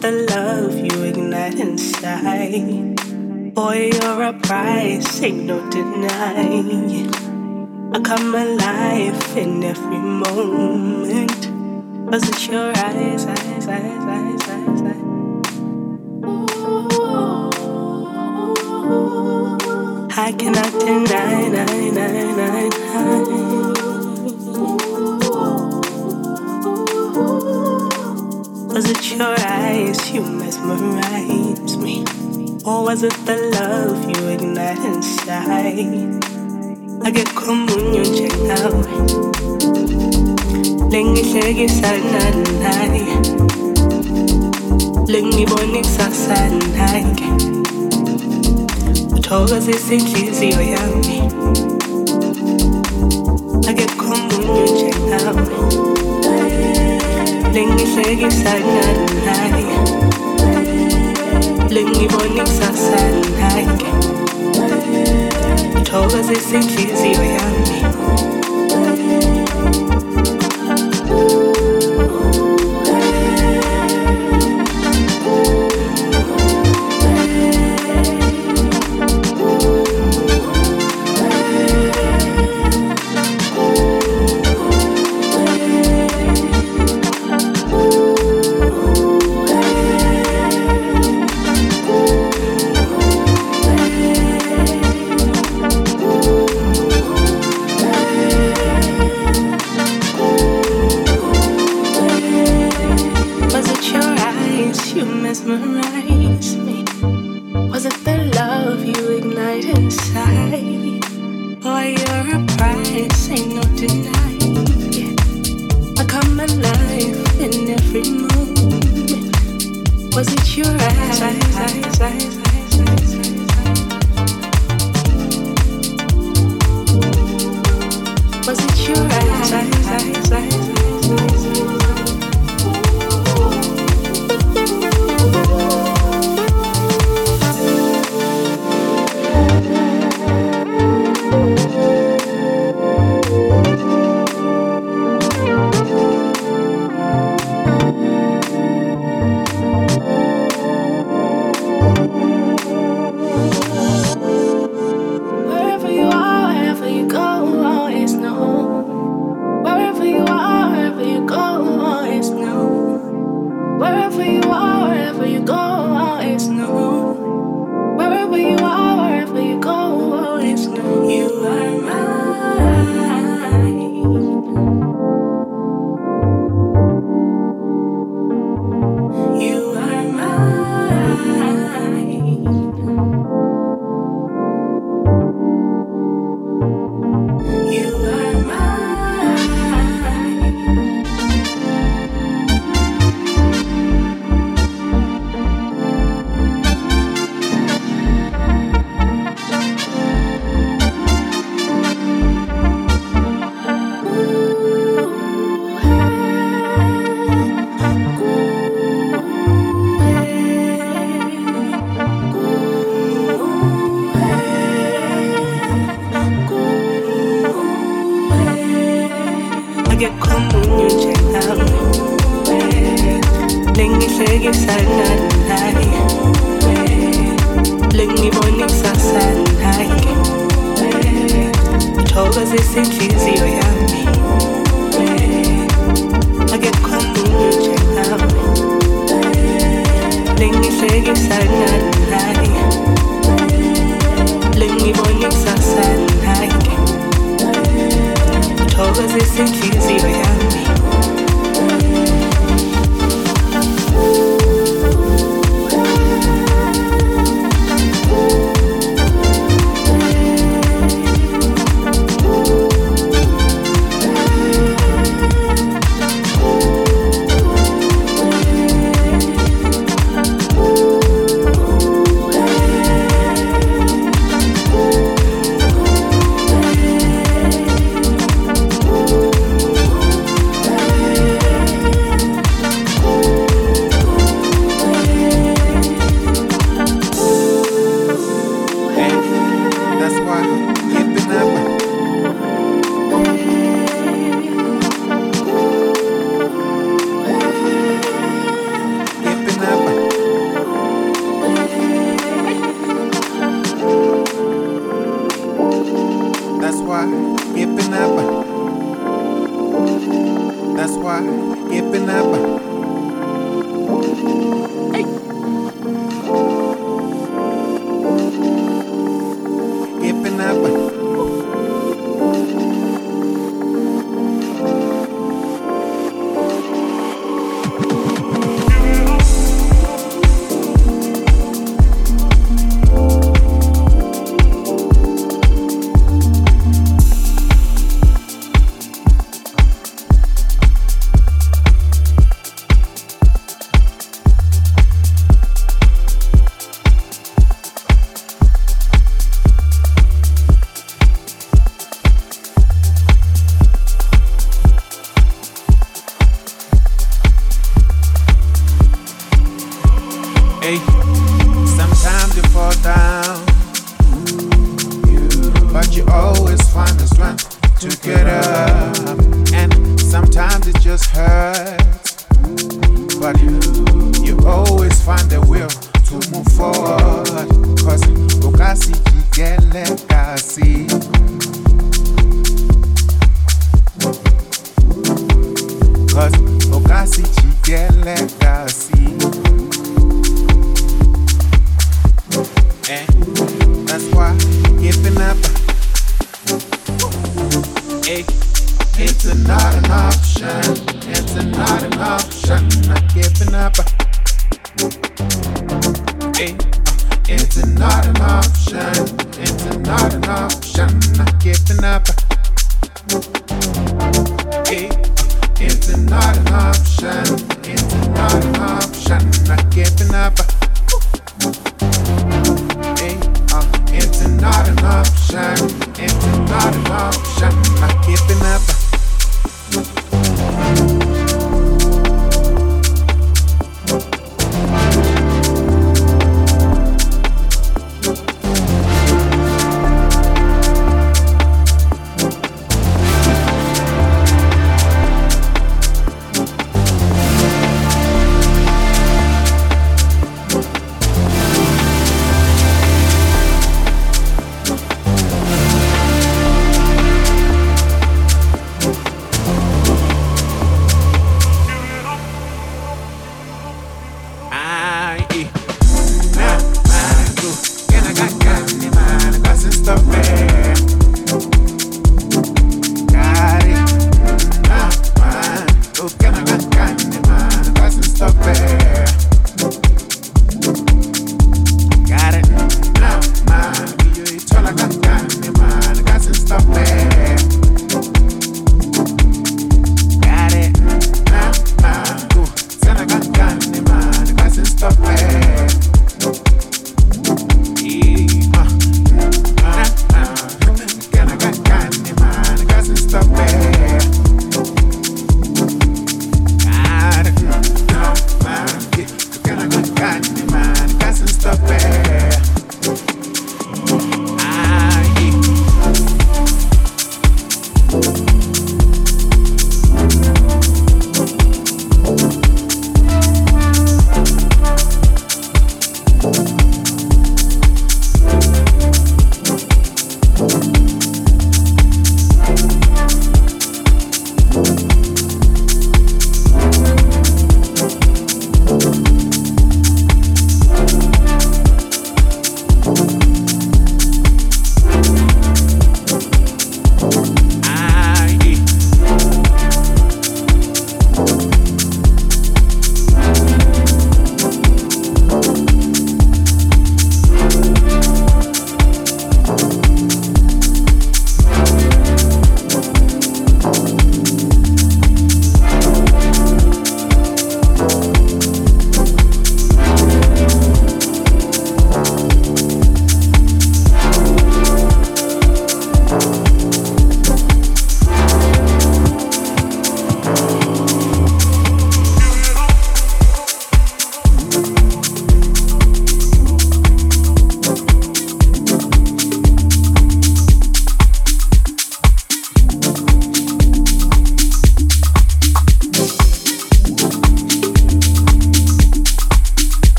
the love you ignite inside? Boy, you're a prize, ain't no denying. I come alive in every moment. Was it your eyes, eyes, eyes, eyes, eyes, eyes? I cannot deny, deny, deny, deny. Was it your eyes you mesmerize me? Or was it the love you ignite inside? I get communion check out. Lengihlekisa naye Lengibona ikusasa naye Uthokozisa inhliziyo yami I get communion check out lengihlekisa naye. Lengibona ikusasa lakhe thokozisa inhliziyo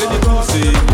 Then you do see.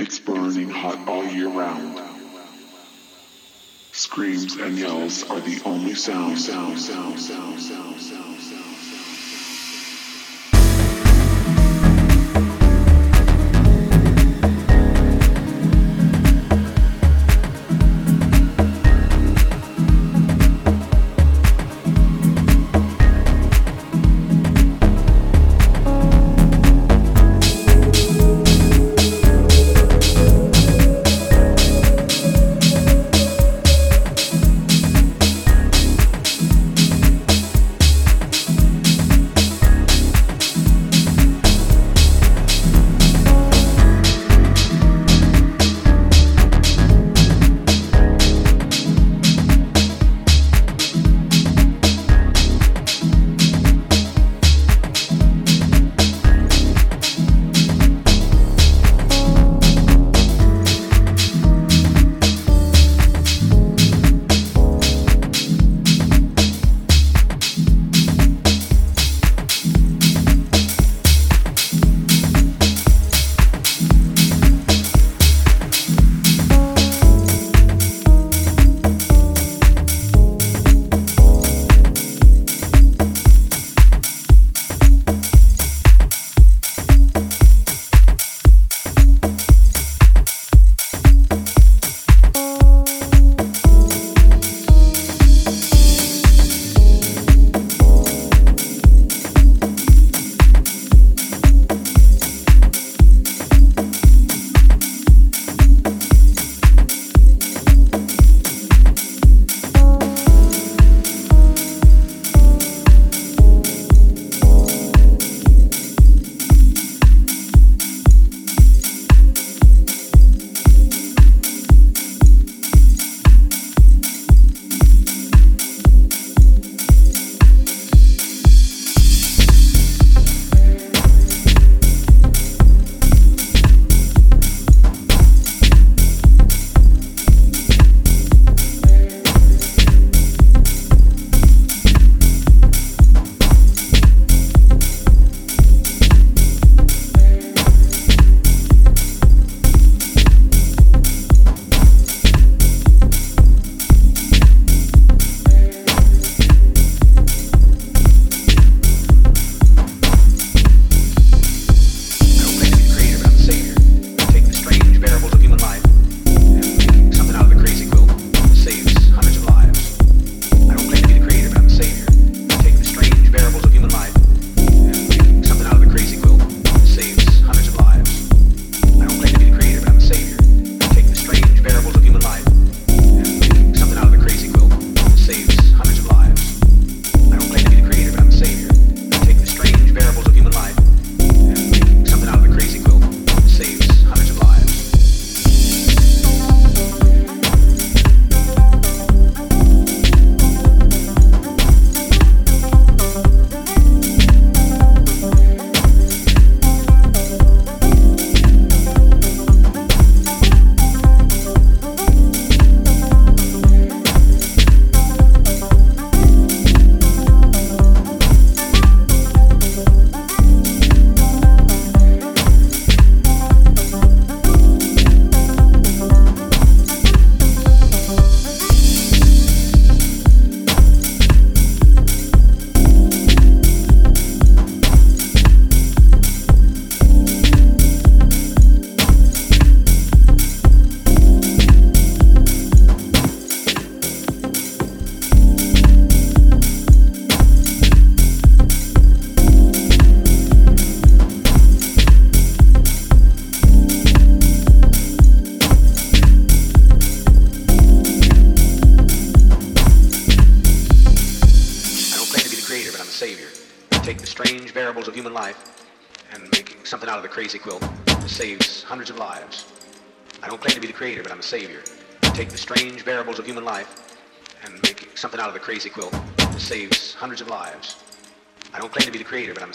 It's burning hot all year round. Screams and yells are the only sound, sound, sound, sound, sound, sound. crazy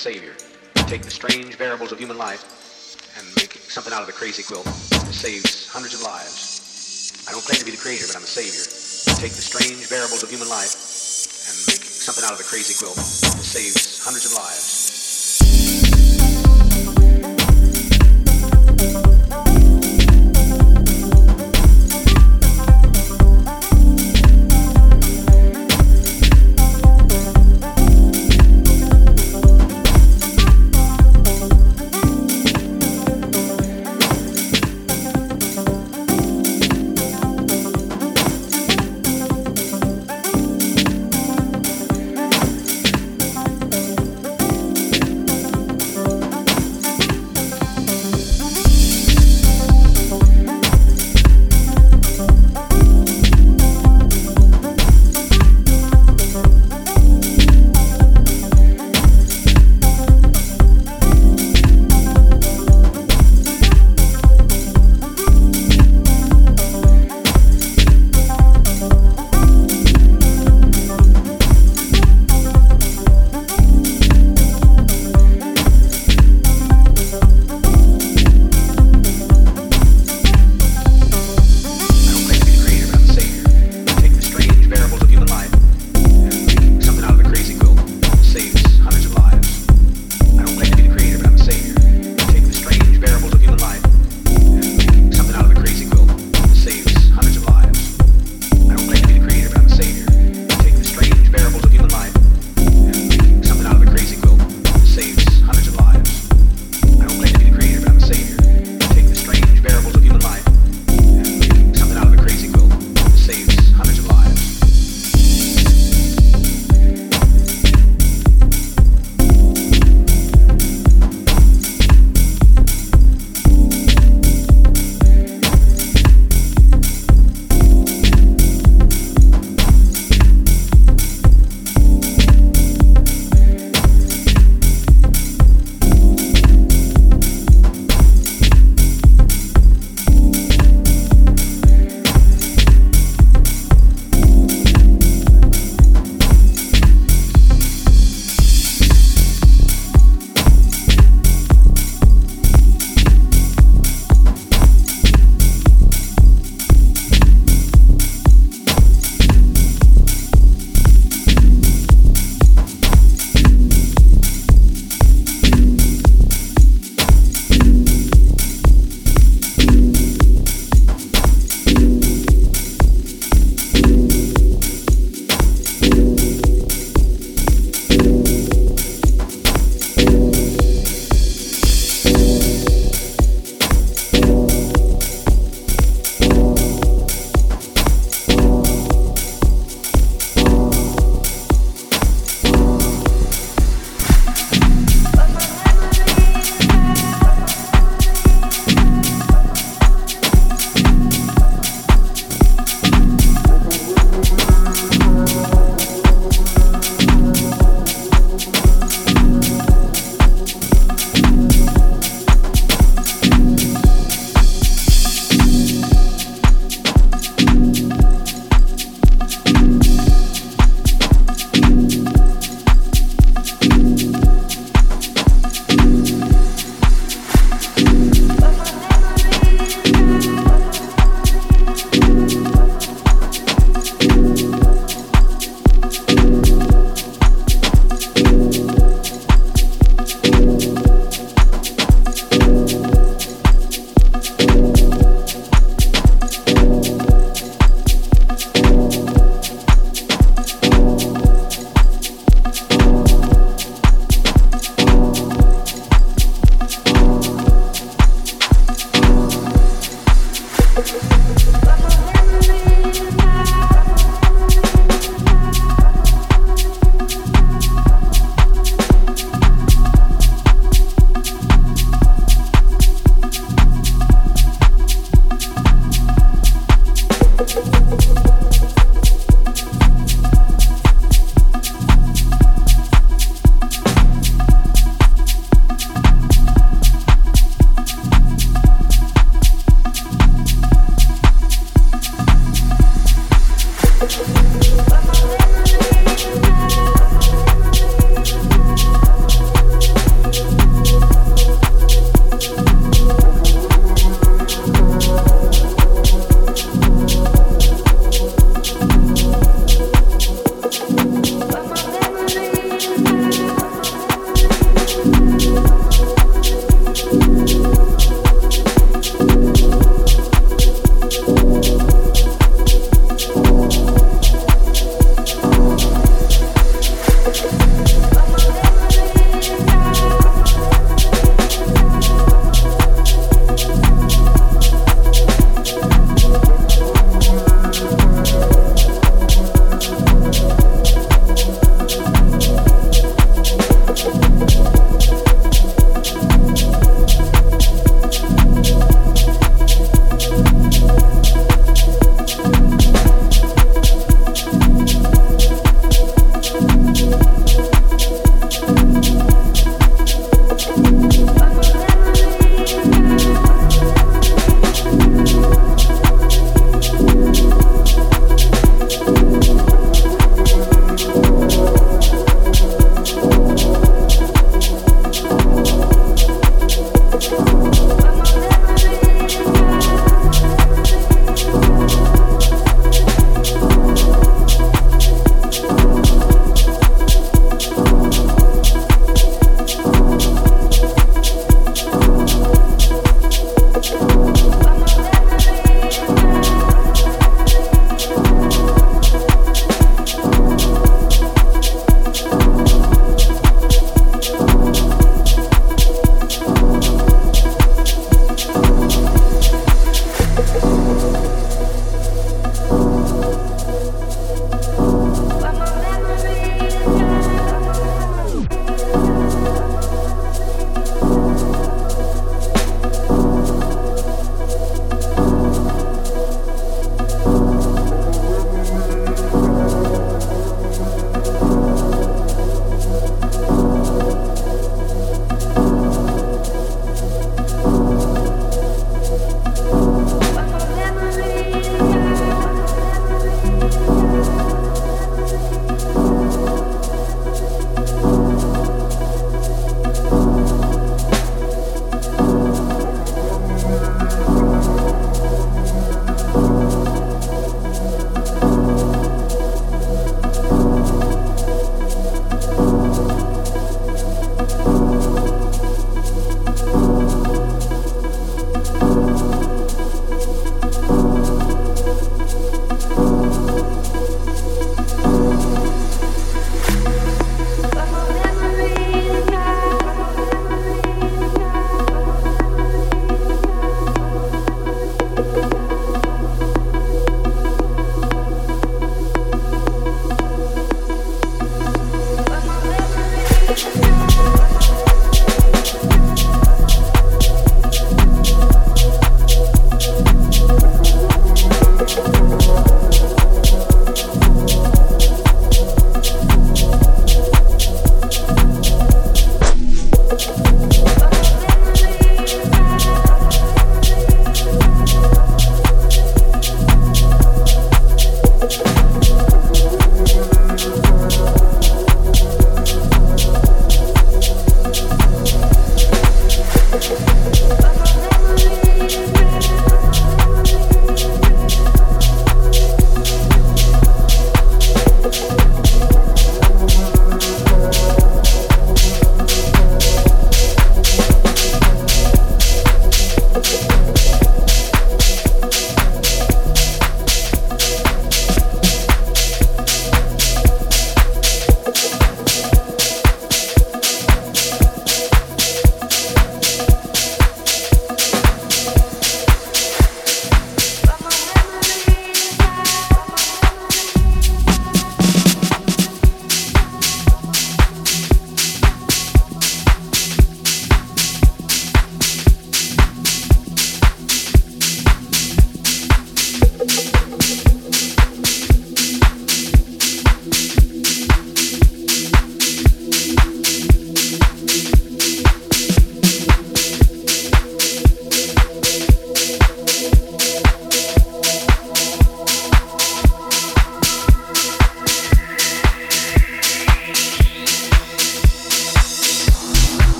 savior. Take the strange variables of human life and make something out of the crazy quilt that saves hundreds of lives. I don't claim to be the creator, but I'm the savior. Take the strange variables of human life and make something out of the crazy quilt that saves hundreds of lives.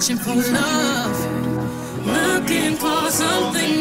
Searching for love. Looking for something